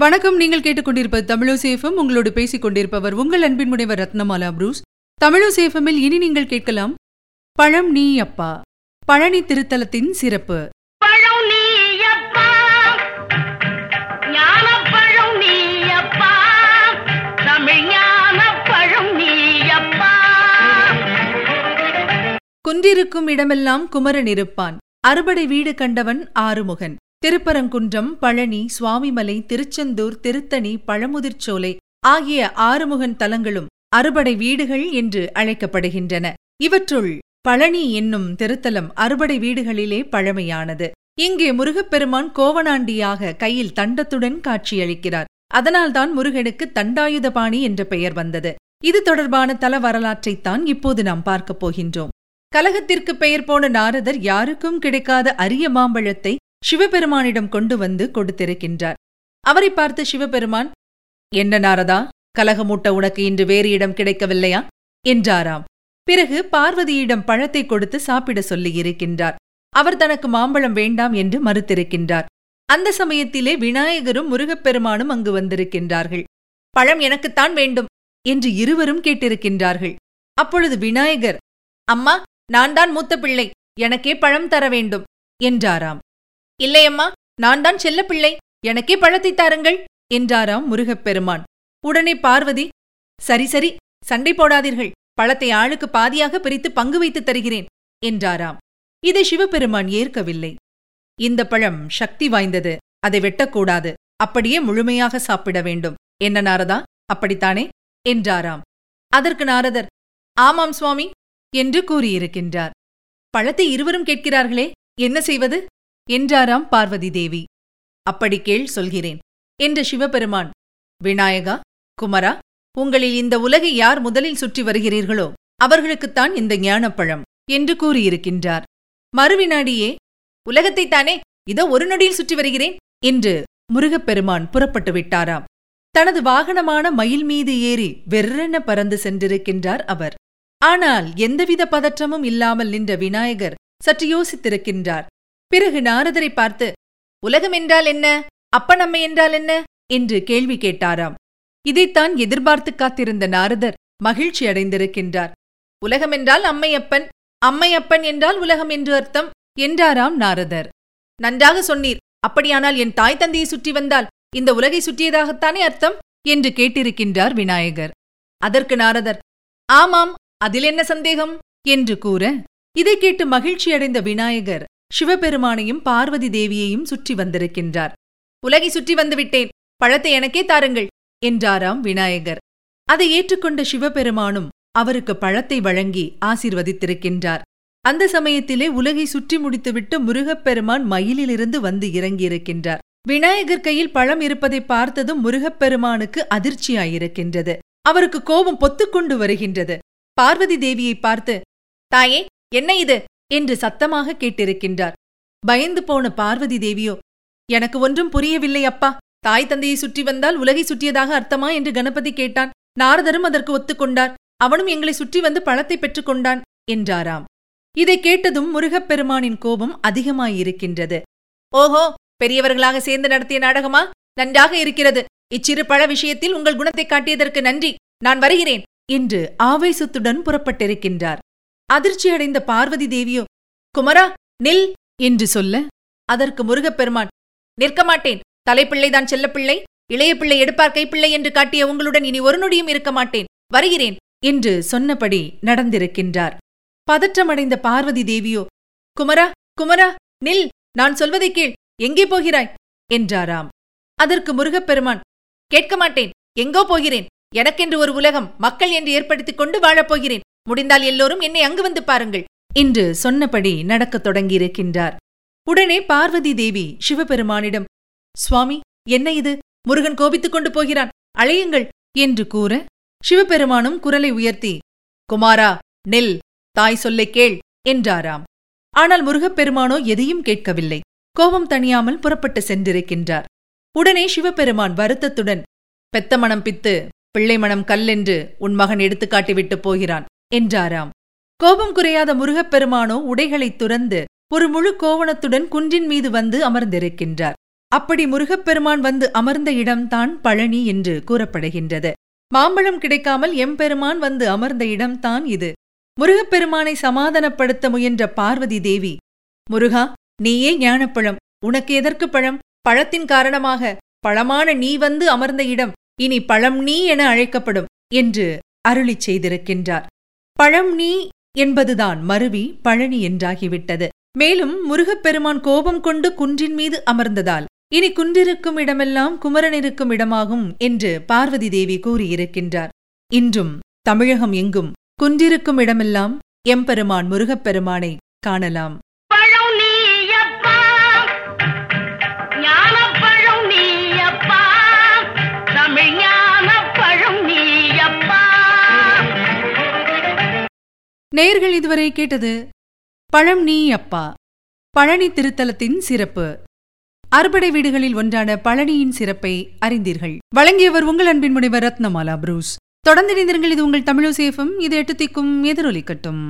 வணக்கம் நீங்கள் கேட்டுக்கொண்டிருப்பது தமிழோசேஃபம் உங்களோடு பேசிக் கொண்டிருப்பவர் உங்கள் அன்பின் முனைவர் ரத்னமாலா புரூஸ். தமிழோசேஃபமில் இனி நீங்கள் கேட்கலாம் பழம் நீ அப்பா பழனி திருத்தலத்தின் சிறப்பு. குன்றிருக்கும் இடமெல்லாம் குமரன் இருப்பான் அறுபடை வீடு கண்டவன் ஆறுமுகன். திருப்பரங்குன்றம் பழனி சுவாமிமலை திருச்செந்தூர் திருத்தணி பழமுதிர்ச்சோலை ஆகிய ஆறுமுகன் தலங்களும் அறுபடை வீடுகள் என்று அழைக்கப்படுகின்றன. இவற்றுள் பழனி என்னும் திருத்தலம் அறுபடை வீடுகளிலே பழமையானது. இங்கே முருகப்பெருமான் கோவணாண்டியாக கையில் தண்டத்துடன் காட்சியளிக்கிறார். அதனால்தான் முருகனுக்கு தண்டாயுதபாணி என்ற பெயர் வந்தது. இது தொடர்பான தல வரலாற்றைத்தான் இப்போது நாம் பார்க்கப் போகின்றோம். கலகத்திற்கு பெயர் போன நாரதர் யாருக்கும் கிடைக்காத அரிய மாம்பழத்தை சிவபெருமானிடம் கொண்டு வந்து கொடுத்திருக்கின்றார். அவரை பார்த்து சிவபெருமான் என்ன நாரதா கலகமூட்ட உனக்கு இன்று வேறு இடம் கிடைக்கவில்லையா? என்றாராம். பிறகு பார்வதியிடம் பழத்தை கொடுத்து சாப்பிட சொல்லியிருக்கின்றார் அவர் தனக்கு மாம்பழம் வேண்டாம் என்று மறுத்திருக்கின்றார். அந்த சமயத்திலே விநாயகரும் முருகப்பெருமானும் அங்கு வந்திருக்கின்றார்கள். பழம் எனக்குத்தான் வேண்டும் என்று இருவரும் கேட்டிருக்கின்றார்கள். அப்பொழுது விநாயகர் அம்மா நான் தான் மூத்த பிள்ளை எனக்கே பழம் தர வேண்டும் என்றாராம். இல்லையம்மா நான் தான் செல்ல பிள்ளை எனக்கே பழத்தை தாருங்கள் என்றாராம் முருகப்பெருமான். உடனே பார்வதி சரி சரி சண்டை போடாதீர்கள். பழத்தை ஆளுக்கு பாதியாக பிரித்து பங்கு வைத்து தருகிறேன் என்றாராம். இதை சிவபெருமான் ஏற்கவில்லை. இந்த பழம் சக்தி வாய்ந்தது அதை வெட்டக்கூடாது. அப்படியே முழுமையாக சாப்பிட வேண்டும். என்ன நாரதா அப்படித்தானே என்றாராம். அதற்கு நாரதர் ஆமாம் சுவாமி என்று கூறியிருக்கின்றார். பழத்தை இருவரும் கேட்கிறார்களே என்ன செய்வது? என்றாராம் பார்வதி தேவி. அப்படி கேள் சொல்கிறேன். என்ற சிவபெருமான் விநாயகா குமரா உங்களில் இந்த உலகை யார் முதலில் சுற்றி வருகிறீர்களோ அவர்களுக்குத்தான் இந்த ஞானப்பழம் என்று கூறியிருக்கின்றார். மறுவினாடியே உலகத்தைத்தானே இதோ ஒரு நொடியில் சுற்றி வருகிறேன் என்று முருகப்பெருமான் புறப்பட்டு விட்டாராம். தனது வாகனமான மயில் மீது ஏறி வெர்ரென பறந்து சென்றிருக்கின்றார் அவர். ஆனால் எந்தவித பதற்றமும் இல்லாமல் நின்ற விநாயகர் சற்று யோசித்திருக்கின்றார். பிறகு நாரதரை பார்த்து உலகம் என்றால் என்ன? அப்பனம்மை என்றால் என்ன? என்று கேள்வி கேட்டாராம். இதைத்தான் எதிர்பார்த்து காத்திருந்த நாரதர் மகிழ்ச்சி அடைந்திருக்கின்றார். உலகம் என்றால் அம்மையப்பன் அம்மையப்பன் என்றால் உலகம் என்று அர்த்தம் என்றாராம் நாரதர். நன்றாக சொன்னீர். அப்படியானால் என் தாய் தந்தையை சுற்றி வந்தால் இந்த உலகை சுற்றியதாகத்தானே அர்த்தம்? என்று கேட்டிருக்கின்றார் விநாயகர். அதற்கு நாரதர் ஆமாம் அதில் என்ன சந்தேகம்? என்று கூற இதை கேட்டு மகிழ்ச்சியடைந்த விநாயகர் சிவபெருமானையும் பார்வதி தேவியையும் சுற்றி வந்திருக்கின்றார். உலகை சுற்றி வந்துவிட்டேன் பழத்தை எனக்கே தாருங்கள் என்றாராம் விநாயகர். அதை ஏற்றுக்கொண்ட சிவபெருமானும் அவருக்கு பழத்தை வழங்கி ஆசிர்வதித்திருக்கின்றார். அந்த சமயத்திலே உலகை சுற்றி முடித்துவிட்டு முருகப்பெருமான் மயிலிலிருந்து வந்து இறங்கியிருக்கின்றார். விநாயகர் கையில் பழம் இருப்பதை பார்த்ததும் முருகப்பெருமானுக்கு அதிர்ச்சியாயிருக்கின்றது. அவருக்கு கோபம் பொத்துக்கொண்டு வருகின்றது. பார்வதி தேவியை பார்த்து தாயே என்ன இது? என்று சத்தமாக கேட்டிருக்கின்றார். பயந்து போன பார்வதி தேவியோ எனக்கு ஒன்றும் புரியவில்லை அப்பா. தாய் தந்தையை சுற்றி வந்தால் உலகை சுற்றியதாக அர்த்தமா? என்று கணபதி கேட்டான். நாரதரும் அதற்கு ஒத்துக்கொண்டார் அவனும் எங்களை சுற்றி வந்து பழத்தை பெற்றுக்கொண்டான் என்றாராம். இதை கேட்டதும் முருகப்பெருமானின் கோபம் அதிகமாயிருக்கின்றது. ஓஹோ! பெரியவர்களாக சேர்ந்து நடத்திய நாடகமா? நன்றாக இருக்கிறது. இச்சிறு பழ விஷயத்தில் உங்கள் குணத்தை காட்டியதற்கு நன்றி. நான் வருகிறேன் என்று ஆவேசத்துடன் புறப்பட்டிருக்கின்றார். அதிர்ச்சியடைந்த பார்வதி தேவியோ குமரா நில் என்று சொல்ல அதற்கு முருகப்பெருமான் நிற்க மாட்டேன் தலைப்பிள்ளைதான் செல்லப்பிள்ளை இளைய பிள்ளை எடுப்பார் கைப்பிள்ளை என்று காட்டிய உங்களுடன் இனி ஒரு நொடியும் இருக்க மாட்டேன் வருகிறேன் என்று சொன்னபடி நடந்திருக்கின்றார். பதற்றமடைந்த பார்வதி தேவியோ குமரா குமரா நில் நான் சொல்வதை கேள். எங்கே போகிறாய்? என்றாராம். அதற்கு முருகப்பெருமான் கேட்க மாட்டேன் எங்கோ போகிறேன். எனக்கென்று ஒரு உலகம் மக்கள் என்று ஏற்படுத்திக் கொண்டு வாழப்போகிறேன் முடிந்தால் எல்லோரும் என்னை அங்கு வந்து பாருங்கள். என்று சொன்னபடி நடக்கத் தொடங்கியிருக்கின்றார். உடனே பார்வதி தேவி சிவபெருமானிடம் சுவாமி என்ன இது? முருகன் கோபித்துக் கொண்டு போகிறான். அழையுங்கள் என்று கூற சிவபெருமானும் குரலை உயர்த்தி குமாரா நெல் தாய் சொல்லைக் கேள் என்றாராம். ஆனால் முருகப்பெருமானோ எதையும் கேட்கவில்லை. கோபம் தணியாமல் புறப்பட்டு சென்றிருக்கின்றார். உடனே சிவபெருமான் வருத்தத்துடன் பெத்த மனம் பித்து பிள்ளை மனம் கல்லென்று உன் மகன் எடுத்துக்காட்டிவிட்டு போகிறான். என்றாராம். கோபம் குறையாத முருகப்பெருமானோ உடைகளைத் துறந்து ஒரு முழு கோவணத்துடன் குன்றின் மீது வந்து அமர்ந்திருக்கின்றார். அப்படி முருகப்பெருமான் வந்து அமர்ந்த இடம்தான் பழனி என்று கூறப்படுகின்றது. மாம்பழம் கிடைக்காமல் எம்பெருமான் வந்து அமர்ந்த இடம்தான் இது. முருகப்பெருமானை சமாதானப்படுத்த முயன்ற பார்வதி தேவி முருகா நீயே ஞானப்பழம். உனக்கு எதற்கு பழம்? பழத்தின் காரணமாக பழமான நீ வந்து அமர்ந்த இடம். இனி பழம் நீ என அழைக்கப்படும் என்று அருளிச் செய்திருக்கின்றார். பழம் நீ என்பதுதான் மருவி பழனி என்றாகிவிட்டது. மேலும் முருகப்பெருமான் கோபம் கொண்டு குன்றின் மீது அமர்ந்ததால் இனி குன்றிருக்கும் இடமெல்லாம் குமரன் இருக்கும் இடமாகும் என்று பார்வதி தேவி கூறியிருக்கின்றார். இன்றும் தமிழகம் எங்கும் குன்றிருக்கும் இடமெல்லாம் எம்பெருமான் முருகப்பெருமானை காணலாம். நேர்கள் இதுவரை கேட்டது பழம் நீ அப்பா பழனி திருத்தலத்தின் சிறப்பு. அறுபடை வீடுகளில் ஒன்றான பழனியின் சிறப்பை அறிந்தீர்கள். வழங்கியவர் உங்கள் அன்பின் முனைவர் ரத்னமாலா புரூஸ். தொடர்ந்து இணைந்திருங்கள் இது உங்கள் தமிழசேஃபம் இது எட்டு திக்கும் எதிரொலிக்கட்டும்.